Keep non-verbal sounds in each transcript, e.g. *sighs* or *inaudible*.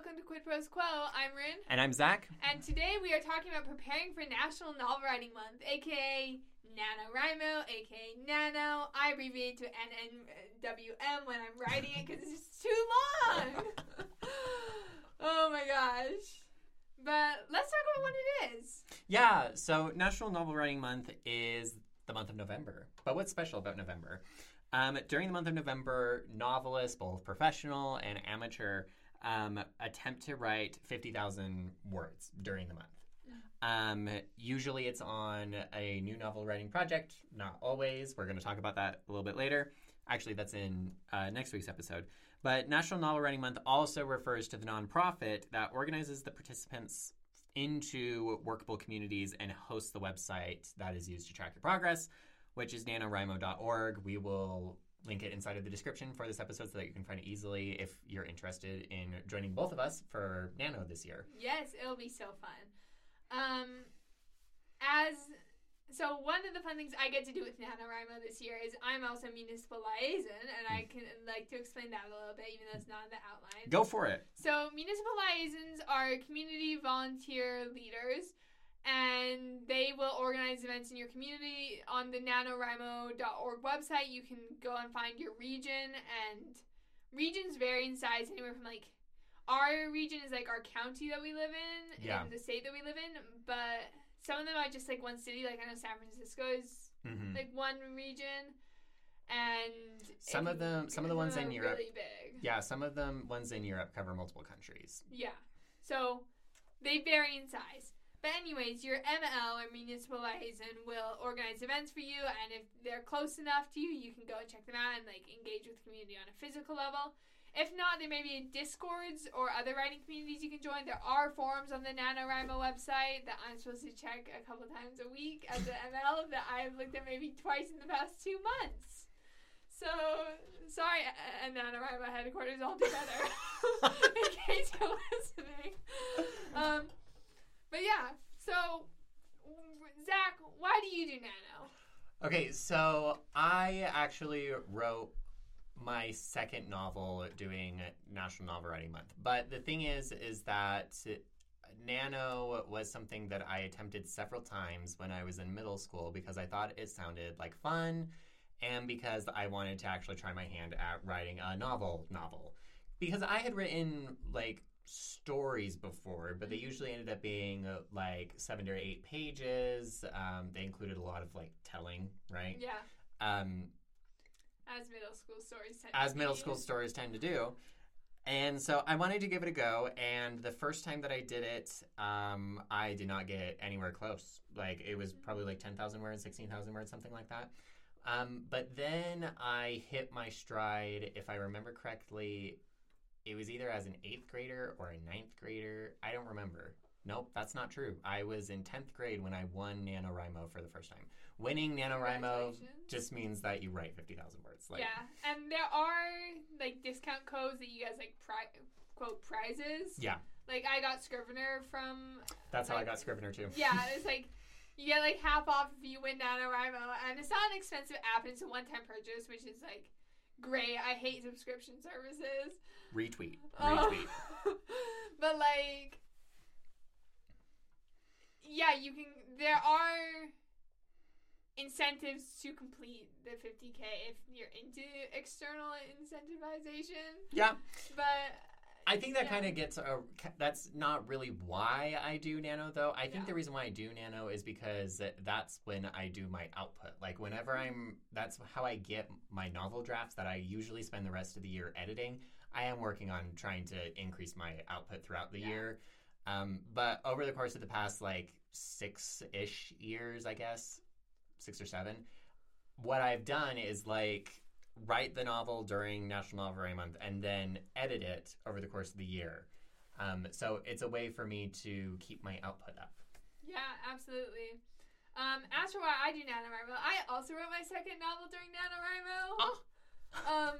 welcome to Quid Pros Quo. I'm Rin, And I'm Zac. and today we are talking about preparing for National Novel Writing Month, aka NaNoWriMo, aka Nano. I abbreviate to NNWM when I'm writing it because it's just too long. *laughs* oh my gosh. But let's talk about what it is. Yeah, so National Novel Writing Month is the month of November. But what's special about November? Um, during the month of November, novelists, both professional and amateur, um, attempt to write 50,000 words during the month. Um, usually it's on a new novel writing project, not always. We're going to talk about that a little bit later. Actually, that's in uh, next week's episode. But National Novel Writing Month also refers to the nonprofit that organizes the participants into workable communities and hosts the website that is used to track your progress, which is nanowrimo.org. We will link it inside of the description for this episode so that you can find it easily if you're interested in joining both of us for Nano this year. Yes, it'll be so fun. Um, as so, one of the fun things I get to do with NaNoWriMo this year is I'm also municipal liaison, and I can like to explain that a little bit, even though it's not in the outline. Go for it. So, municipal liaisons are community volunteer leaders, and they will organize events in your community. On the nanowrimo.org website, you can go and find your region, and regions vary in size anywhere from like our region is like our county that we live in Yeah. and the state that we live in, but some of them are just like one city. Like I know San Francisco is Mhm. like one region, and Some of them- some of the ones in Europe- really big. Yeah, some of them ones in Europe cover multiple countries. Yeah. So they vary in size. But anyways, your ML or municipal liaison will organize events for you and if they're close enough to you, you can go and check them out and like engage with the community on a physical level. If not, there may be discords or other writing communities you can join. There are forums on the NaNoWriMo website that I'm supposed to check a couple times a week as an ML that I've looked at maybe twice in the past two months. So sorry, uh, NaNoWriMo headquarters all together, *laughs* in case you're listening. Um, but yeah, so Zac, why do you do Nano? Okay, so I actually wrote my second novel doing National Novel Writing Month. But the thing is, is that Nano was something that I attempted several times when I was in middle school because I thought it sounded like fun and because I wanted to actually try my hand at writing a novel novel. Because I had written like stories before, but they usually ended up being uh, like seven to eight pages. Um, they included a lot of like telling, right? Yeah, Um, as middle school stories tend as to middle school stories tend to do. And so I wanted to give it a go. And the first time that I did it, um, I did not get anywhere close. Like it was probably like 10,000 words, 16,000 words, something like that. Um, but then I hit my stride, if I remember correctly, it was either as an eighth grader or a ninth grader. I don't remember. Nope, that's not true. I was in 10th grade when I won NaNoWriMo for the first time. Winning NaNoWriMo just means that you write 50,000 words. Like, yeah, and there are like discount codes that you guys like pri- quote prizes. Yeah. Like I got Scrivener from That's how I got Scrivener too. Yeah, *laughs* it's like you get like half off if you win NaNoWriMo, and it's not an expensive app. It's a one-time purchase, which is like great. I hate subscription services. Retweet. *laughs* Oh. Retweet. *laughs* but like, yeah, you can. There are incentives to complete the 50k if you're into external incentivization. Yeah. But I think that Yeah. kind of gets a. That's not really why I do Nano, though. I think Yeah. the reason why I do Nano is because that's when I do my output. Like, whenever I'm. That's how I get my novel drafts that I usually spend the rest of the year editing. I am working on trying to increase my output throughout the Yeah. year. Um, but over the course of the past, like, six ish years, I guess, six or seven, what I've done is, like, write the novel during National Novel Writing Month and then edit it over the course of the year. Um, so it's a way for me to keep my output up. Yeah, absolutely. Um, as for why I do NaNoWriMo, I also wrote my second novel during NaNoWriMo. Oh. Um,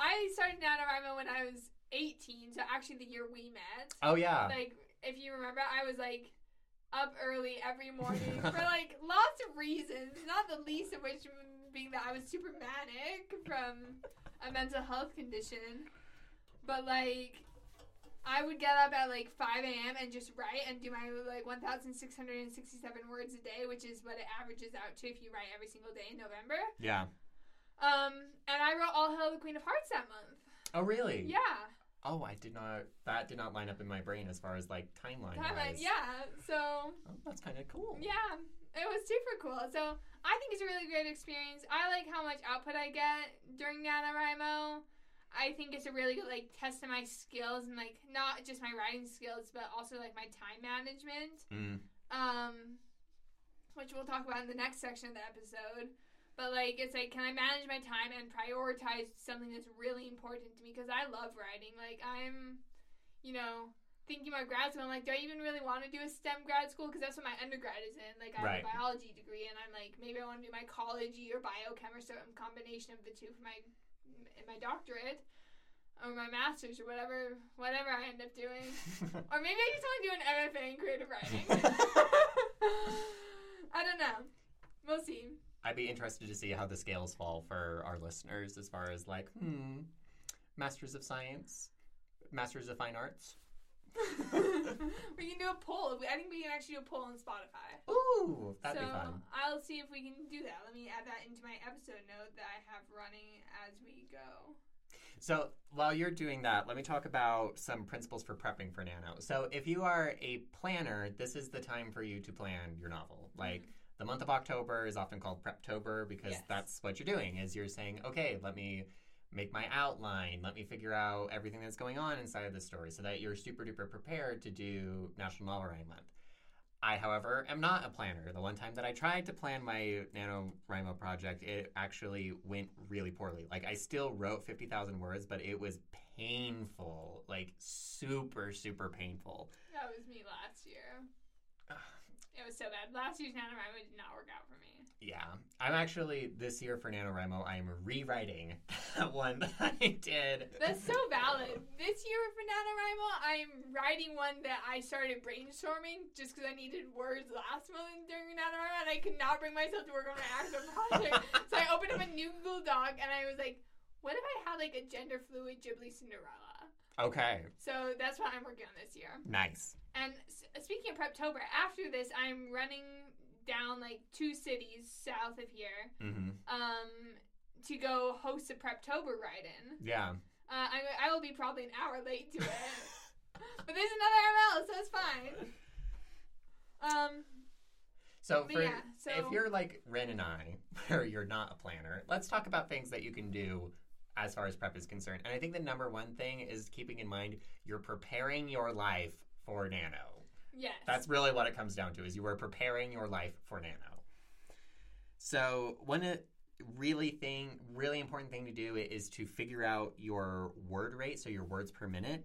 I started NaNoWriMo when I was 18, so actually the year we met. Oh yeah, Like, if you remember, I was like up early every *laughs* morning for like lots of reasons, not the least of which being that I was super manic from a mental health condition. But like, I would get up at like 5 a.m. and just write and do my like 1,667 words a day, which is what it averages out to if you write every single day in November. Yeah. Um, and I wrote All Hail the Queen of Hearts that month. Oh, really? Yeah. Oh, I did not. That did not line up in my brain as far as like timeline. Timeline, yeah. So, Oh, that's kind of cool. yeah, it was super cool. So, I think it's a really great experience. I like how much output I get during NaNoWriMo. I think it's a really good like test of my skills and like not just my writing skills, but also like my time management. Mm. um, which we'll talk about in the next section of the episode. But like, it's like, can I manage my time and prioritize something that's really important to me? Because I love writing. Like, I'm, you know, thinking about grad school. I'm like, do I even really want to do a STEM grad school? Because that's what my undergrad is in. Like, I have a biology degree, and I'm like, maybe I want to do my ecology or biochem or some combination of the two for my in my doctorate or my master's or whatever whatever I end up doing. *laughs* Or maybe I just want to do an MFA in creative writing. *laughs* *laughs* I don't know. We'll see. I'd be interested to see how the scales fall for our listeners as far as like, hmm, Masters of Science, Masters of Fine Arts. *laughs* we can do a poll. I think we can actually do a poll on Spotify. Ooh, that'd so be fun. I'll see if we can do that. Let me add that into my episode note that I have running as we go. So while you're doing that, let me talk about some principles for prepping for Nano. So if you are a planner, this is the time for you to plan your novel. Like the month of October is often called Preptober because Yes. that's what you're doing. Is you're saying, okay, let me make my outline, let me figure out everything that's going on inside of the story, so that you're super duper prepared to do National Novel Writing Month. I, however, am not a planner. The one time that I tried to plan my NaNoWriMo project, it actually went really poorly. Like, I still wrote 50,000 words, but it was painful. Like, super, super painful. That was me last year. It was so bad. Last year's NaNoWriMo did not work out for me. Yeah. I'm actually, this year for NaNoWriMo, I'm rewriting *laughs* that one that I did. That's so valid. This year for NaNoWriMo, I'm writing one that I started brainstorming just because I needed words last month during NaNoWriMo, and I could not bring myself to work on my actual project. *laughs* so I opened up a new Google Doc, and I was like, what if I had like a gender fluid Ghibli Cinderella? Okay. So that's what I'm working on this year. Nice. And s- speaking of Preptober, after this, I'm running down like two cities south of here hmm um, to go host a Preptober write-in. Yeah. Uh, I, I will be probably an hour late to it, *laughs* but there's another ML, so it's fine. Um, So for yeah, so if you're like Rin and I, *laughs* where you're not a planner, let's talk about things that you can do as far as prep is concerned. And I think the number one thing is keeping in mind you're preparing your life for Nano. yes, That's really what it comes down to is you are preparing your life for Nano. So one uh, really thing, really important thing to do is to figure out your word rate, so your words per minute,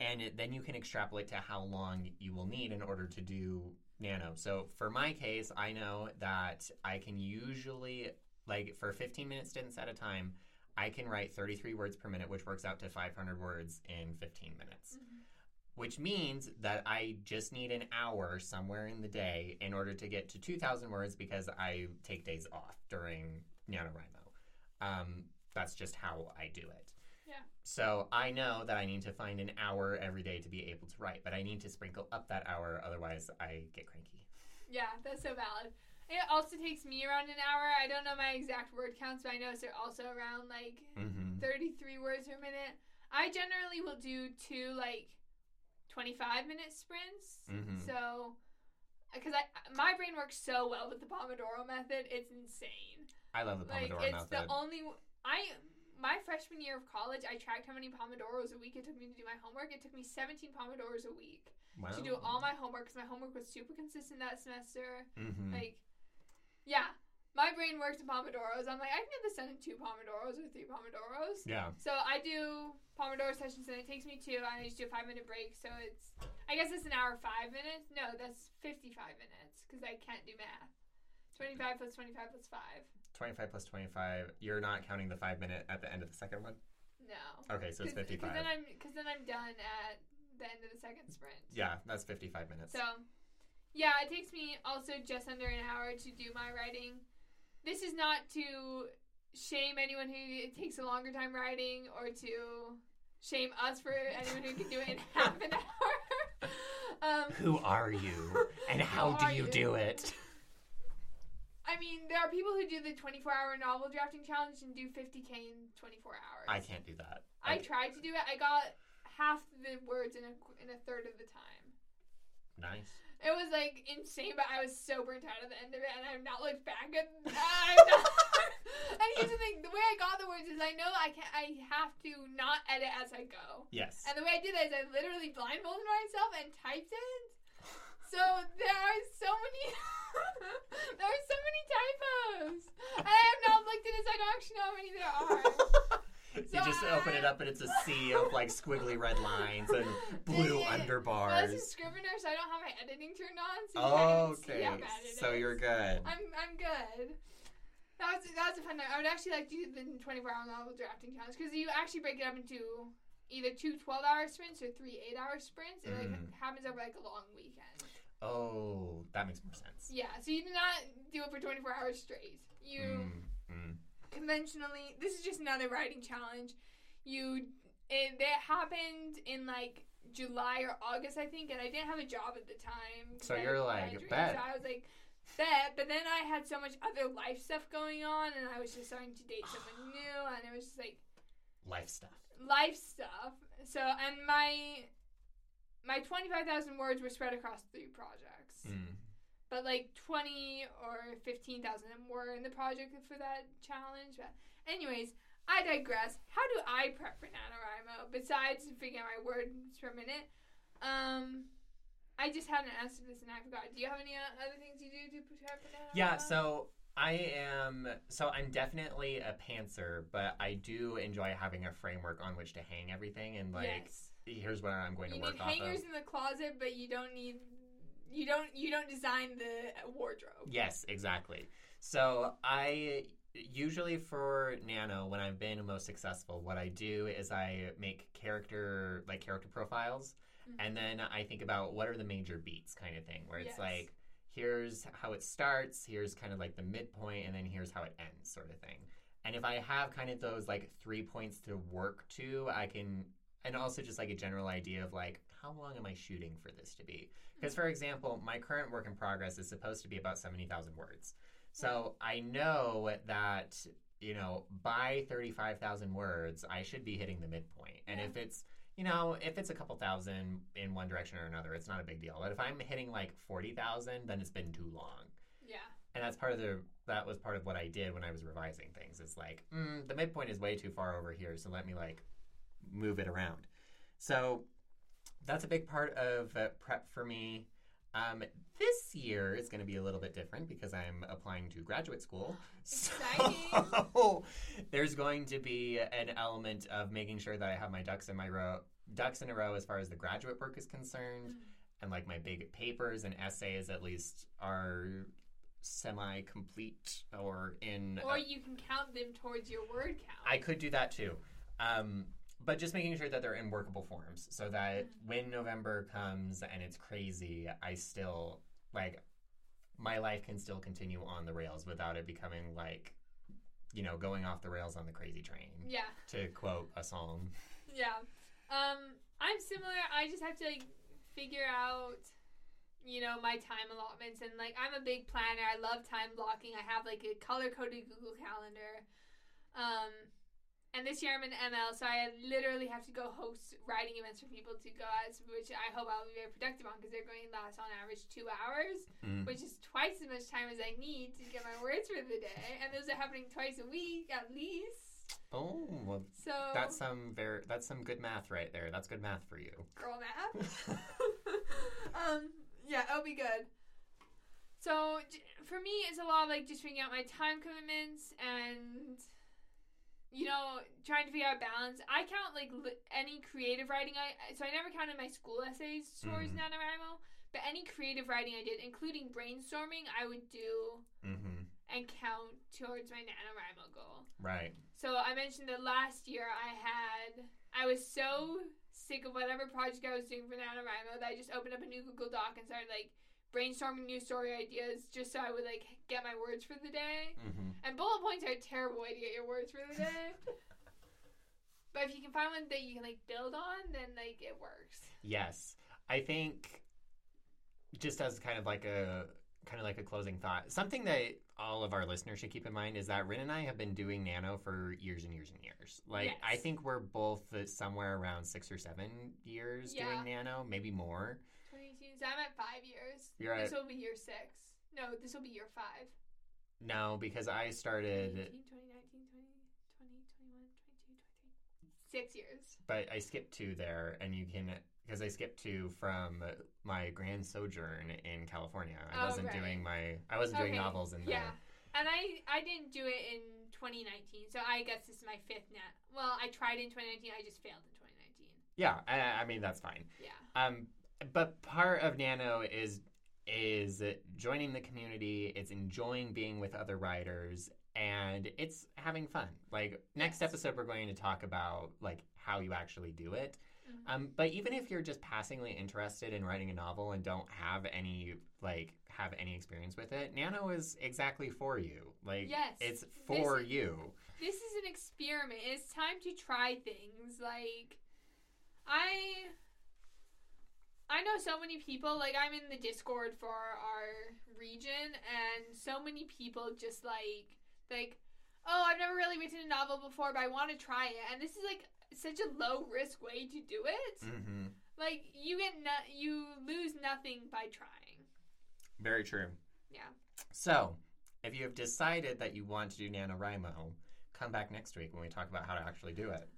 and it, then you can extrapolate to how long you will need in order to do Nano. So for my case, I know that I can usually like for 15 minute stints at a time. I can write 33 words per minute, which works out to 500 words in 15 minutes Mhm. which means that I just need an hour somewhere in the day in order to get to 2,000 words because I take days off during NaNoWriMo. Um, that's just how I do it. Yeah. So I know that I need to find an hour every day to be able to write, but I need to sprinkle up that hour, otherwise I get cranky. yeah, that's so valid. It also takes me around an hour. I don't know my exact word counts, but I know it's also around like Mm-hmm. 33 words per minute. I generally will do two like 25 minute sprints. Mhm. So, because I my brain works so well with the Pomodoro method, it's insane. I love the Like Pomodoro it's method. the only I my freshman year of college, I tracked how many Pomodoros a week it took me to do my homework. It took me 17 Pomodoros a week wow. to do all my homework because my homework was super consistent that semester. Mhm. Like, yeah, my brain works in Pomodoros. I'm like, I can get this done in two Pomodoros or three Pomodoros. Yeah. So I do Pomodoro sessions and it takes me two. I just do a five minute break. So it's, I guess it's an hour, five minutes. No, that's 55 minutes because I can't do math. 25 plus 25 plus 5. 25 plus 25. You're not counting the five minute at the end of the second one? No. Okay, so it's 55. Because then, I'm, then I'm done at the end of the second sprint. yeah, that's 55 minutes. So, yeah, it takes me also just under an hour to do my writing. This is not to shame anyone who takes a longer time writing or to shame us for anyone who can do it in *laughs* half an hour. *laughs* um, Who are you? *laughs* And how do you you? do it? I mean, there are people who do the 24 hour novel drafting challenge and do 50k in 24 hours. I can't do that. I tried to do it. I got half the words in a in a third of the time. Nice. It was like insane, but I was so burnt out at the end of it, and I've not looked back at. *laughs* Not, *laughs* and here's the thing: the way I got the words is I know I can I have to not edit as I go, Yes. and the way I did that is I literally blindfolded myself and typed it. So there are so many. *laughs* there are so many typos, and I have not looked at it, so I don't actually know how many there are. You just open it up and it's a sea of like squiggly red lines and blue Dang it. Well, underbars. this is Scrivener, so I don't have my editing turned on, so Oh, okay. how bad it So is. you're good. I'm I'm good. That was that was a fun night. I would actually like to do the 24 hour novel drafting challenge because you actually break it up into either two 12 hour sprints or three 8 hour sprints. It like Mm. happens over like a long weekend. Oh, that makes more sense. Yeah, so you do not do it for 24 hours straight. You Mm, mm. Conventionally, this is just another writing challenge. You it that happened in like July or August, I think, and I didn't have a job at the time. So you're like, bet. So I was like, bet. But then I had so much other life stuff going on, and I was just starting to date someone *sighs* new, and it was just like Life stuff. life stuff. So and my my twenty five thousand words were spread across three projects, Mm. But like twenty or fifteen thousand were in the project for that challenge. But anyways. I digress. How do I prep for NaNoWriMo besides figuring out my words per minute? Um, I just hadn't answered this and I forgot. Do you have any uh, other things you do to prep for NaNoWriMo? Yeah, so I am so I'm definitely a pantser, but I do enjoy having a framework on which to hang everything and like yes. here's what I'm going you to work need off hangers of. in the closet, but you don't need you don't you don't design the wardrobe. Yes, exactly. So I usually for Nano, when I've been most successful, what I do is I make character like character profiles, Mhm. and then I think about what are the major beats, kind of thing, where it's Yes. like here's how it starts, here's kind of like the midpoint, and then here's how it ends, sort of thing. And if I have kind of those like three points to work to, I can, and also just like a general idea of like how long am I shooting for this to be? Because for example, my current work in progress is supposed to be about seventy thousand words. So I know that you know by thirty five thousand words, I should be hitting the midpoint. And Yeah. if it's you know, if it's a couple thousand in one direction or another, it's not a big deal. But if I'm hitting like forty thousand, then it's been too long Yeah. and that's part of the that was part of what I did when I was revising things. It's like mm, the midpoint is way too far over here, so let me like move it around. So that's a big part of uh, prep for me. Um, this year is going to be a little bit different because I'm applying to graduate school. *laughs* So there's going to be an element of making sure that I have my ducks in my row, ducks in a row as far as the graduate work is concerned and like my big papers and essays at least are semi complete or in Or uh, you can count them towards your word count. I could do that too. Um, but just making sure that they're in workable forms so that when November comes and it's crazy, I still like my life can still continue on the rails without it becoming like you know going off the rails on the crazy train yeah. to quote a song. Yeah. Um, I'm similar. I just have to like figure out, you know, my time allotments and like I'm a big planner. I love time blocking. I have like a color coded Google Calendar. Um, and this year I'm in ML, so I literally have to go host writing events for people to go at, which I hope I'll be very productive on because they're going to last on average two hours, Mm. which is twice as much time as I need to get my words for the day. And those are happening twice a week at least. Oh, well, So that's some very that's some good math right there. That's good math for you. girl math. *laughs* *laughs* um, yeah, it'll be good. So j- for me, it's a lot of like just figuring out my time commitments and you know trying to figure out balance. I count like li- any creative writing I so I never counted my school essays towards Mhm. NaNoWriMo, but any creative writing I did, including brainstorming, I would do mm-hmm. and count towards my NaNoWriMo goal. Right. So I mentioned that last year I had I was so sick of whatever project I was doing for NaNoWriMo that I just opened up a new Google Doc and started like brainstorming new story ideas just so I would like get my words for the day. Mm-hmm. And bullet points are a terrible way to get your words for the day. *laughs* but if you can find one that you can like build on, then like it works. Yes. I think just as kind of like a kind of like a closing thought, something that all of our listeners should keep in mind is that Rin and I have been doing nano for years and years and years. Like Yes. I think we're both somewhere around six or seven years Yeah. doing nano, maybe more. 2018. So I'm at five years. You're This at will be year six. No, this will be year five. no because I started, 2018, 2019, 20, 20, 21, 22, 23. Six years. but I skipped two there, and you can because I skipped two from my grand sojourn in California. I Oh, wasn't right. doing my I wasn't doing novels in the Yeah. And I, I didn't do it in 2019, so I guess this is my fifth net. Well, I tried in 2019, I just failed in 2019. yeah. I, I mean that's fine. Yeah. Um, but part of Nano is is joining the community. It's enjoying being with other writers, and it's having fun. Like next episode, we're going to talk about like how you actually do it. Mhm. Um, but even if you're just passingly interested in writing a novel and don't have any like have any experience with it, Nano is exactly for you. Like Yes. it's for is- you. This is an experiment. It's time to try things. Like, I. I know so many people, like, I'm in the Discord for our region, and so many people just like, like, oh, I've never really written a novel before, but I want to try it. And this is like such a low risk way to do it. hmm Like, you get no- you lose nothing by trying. Very true. Yeah. So, if you have decided that you want to do NaNoWriMo, come back next week when we talk about how to actually do it.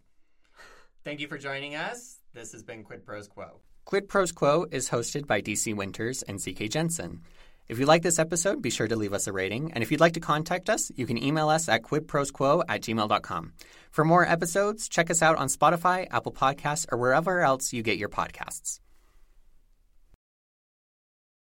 *laughs* Thank you for joining us. This has been Quid Pros Quo. Quid Pros Quo is hosted by DC Wynters and CK Jensen. If you like this episode, be sure to leave us a rating. And if you'd like to contact us, you can email us at quidprosquo at gmail.com. For more episodes, check us out on Spotify, Apple Podcasts, or wherever else you get your podcasts.